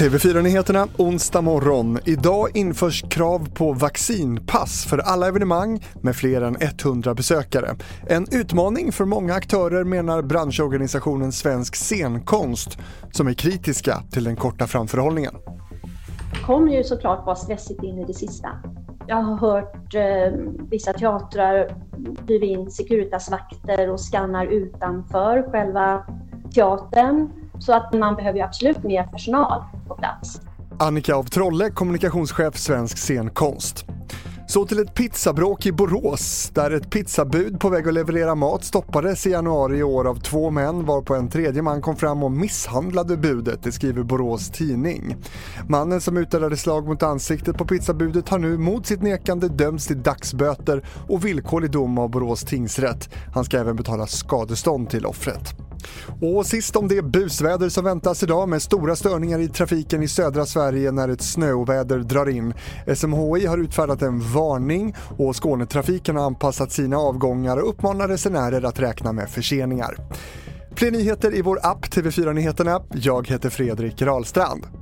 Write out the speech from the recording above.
TV4-nyheterna onsdag morgon. Idag införs krav på vaccinpass för alla evenemang med fler än 100 besökare. En utmaning för många aktörer menar branschorganisationen Svensk scenkonst som är kritiska till den korta framförhållningen. Det kommer ju såklart vara stressigt in i det sista. Jag har hört eh, vissa teatrar hyra in Securitasvakter och skannar utanför själva teatern. Så att man behöver ju absolut mer personal på plats. Annika av Trolle, kommunikationschef Svensk scenkonst. Så till ett pizzabråk i Borås där ett pizzabud på väg att leverera mat stoppades i januari i år av två män varpå en tredje man kom fram och misshandlade budet, det skriver Borås Tidning. Mannen som utdelade slag mot ansiktet på pizzabudet har nu mot sitt nekande dömts till dagsböter och villkorlig dom av Borås tingsrätt. Han ska även betala skadestånd till offret. Och sist om det busväder som väntas idag med stora störningar i trafiken i södra Sverige när ett snöoväder drar in. SMHI har utfärdat en varning och Skånetrafiken har anpassat sina avgångar och uppmanar resenärer att räkna med förseningar. Fler nyheter i vår app TV4 Nyheterna. Jag heter Fredrik Rahlstrand.